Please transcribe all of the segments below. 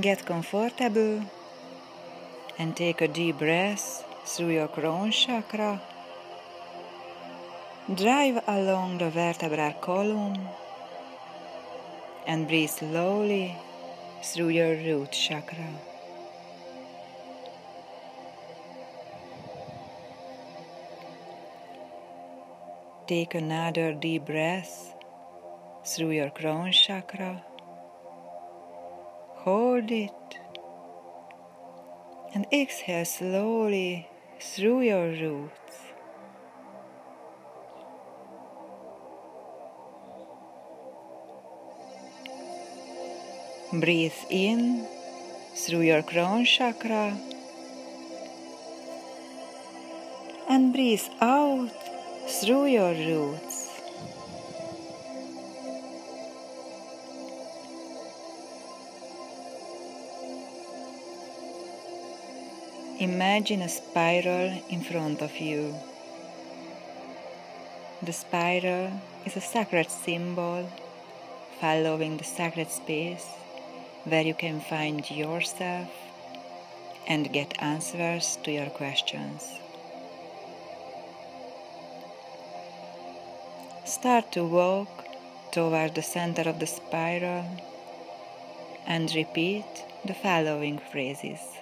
Get comfortable and take a deep breath through your crown chakra. Drive along the vertebral column and breathe slowly through your root chakra. Take another deep breath through your crown chakra. Hold it and exhale slowly through your roots. Breathe in through your crown chakra and breathe out through your roots. Imagine a spiral in front of you. The spiral is a sacred symbol following the sacred space where you can find yourself and get answers to your questions. Start to walk toward the center of the spiral and repeat the following phrases.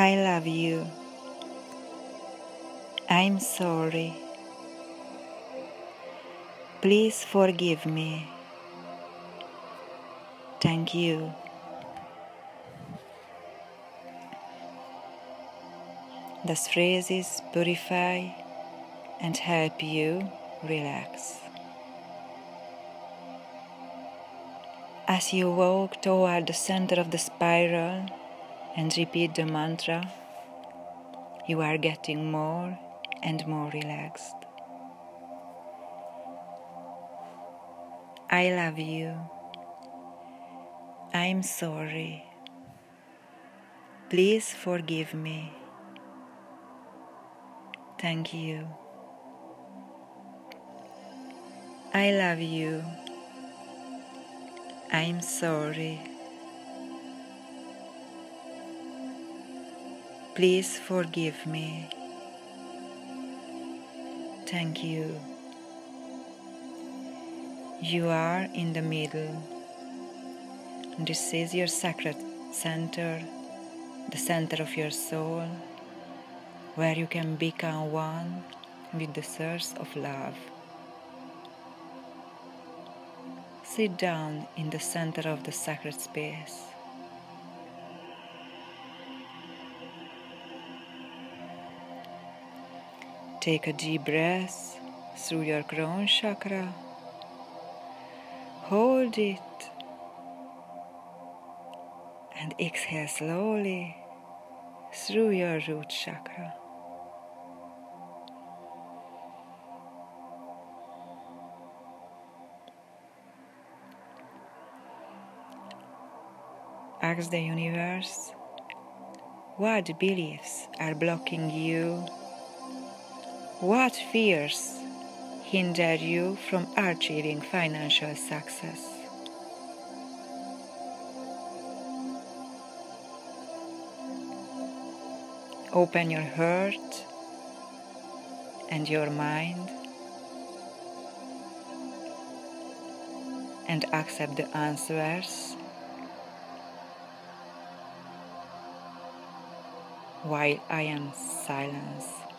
I love you. I'm sorry. Please forgive me. Thank you. These phrases purify and help you relax. As you walk toward the center of the spiral and repeat the mantra, you are getting more and more relaxed. I love you. I'm sorry. Please forgive me. Thank you. I love you. I'm sorry. Please forgive me. Thank you. You are in the middle. This is your sacred center, the center of your soul, where you can become one with the source of love. Sit down in the center of the sacred space. Take a deep breath through your crown chakra Hold it and exhale slowly through your root chakra. Ask the universe what beliefs are blocking you, what fears hinder you from achieving financial success. Open your heart and your mind and accept the answers while I am silent.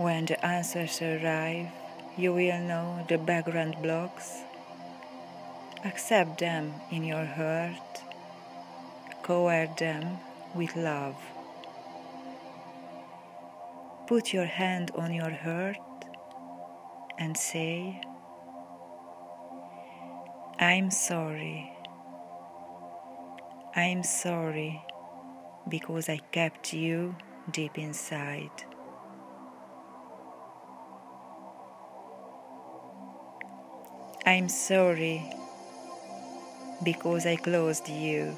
When the answers arrive, you will know the background blocks. Accept them in your heart, cover them with love. Put your hand on your heart and say, I'm sorry. I'm sorry because I kept you deep inside. I'm sorry because I closed you.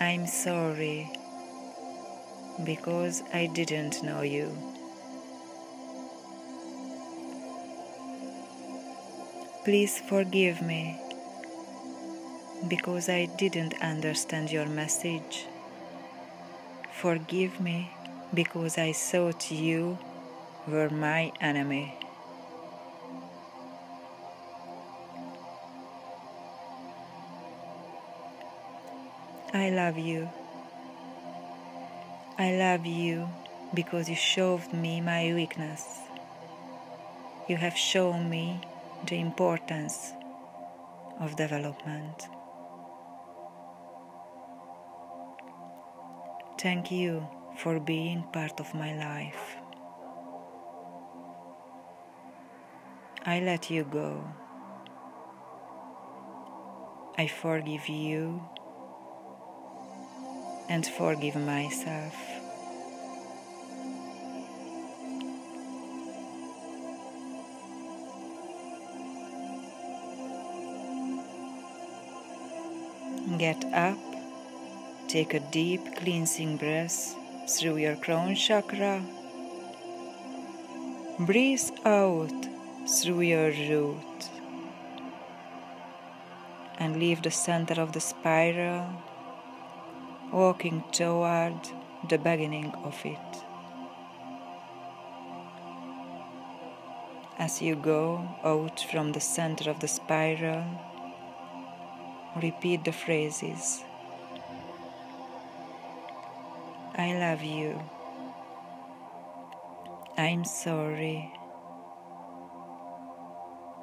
I'm sorry because I didn't know you. Please forgive me because I didn't understand your message. Forgive me because I thought you were my enemy. I love you. I love you because you showed me my weakness. You have shown me the importance of development. Thank you for being part of my life. I let you go. I forgive you and forgive myself. Get up, take a deep cleansing breath through your crown chakra. Breathe out through your root and leave the center of the spiral, walking toward the beginning of it. As you go out from the center of the spiral, repeat the phrases I love you. I'm sorry.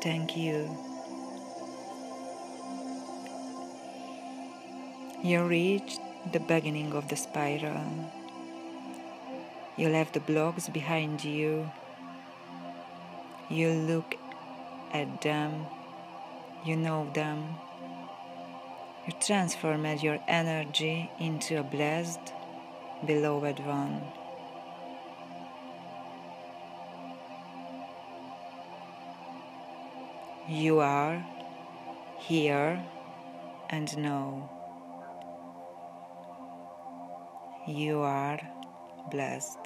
Thank you. You reached the beginning of the spiral. You left the blocks behind you. You look at them you know them. You transformed your energy into a blessed, beloved one. You are here and now. You are blessed.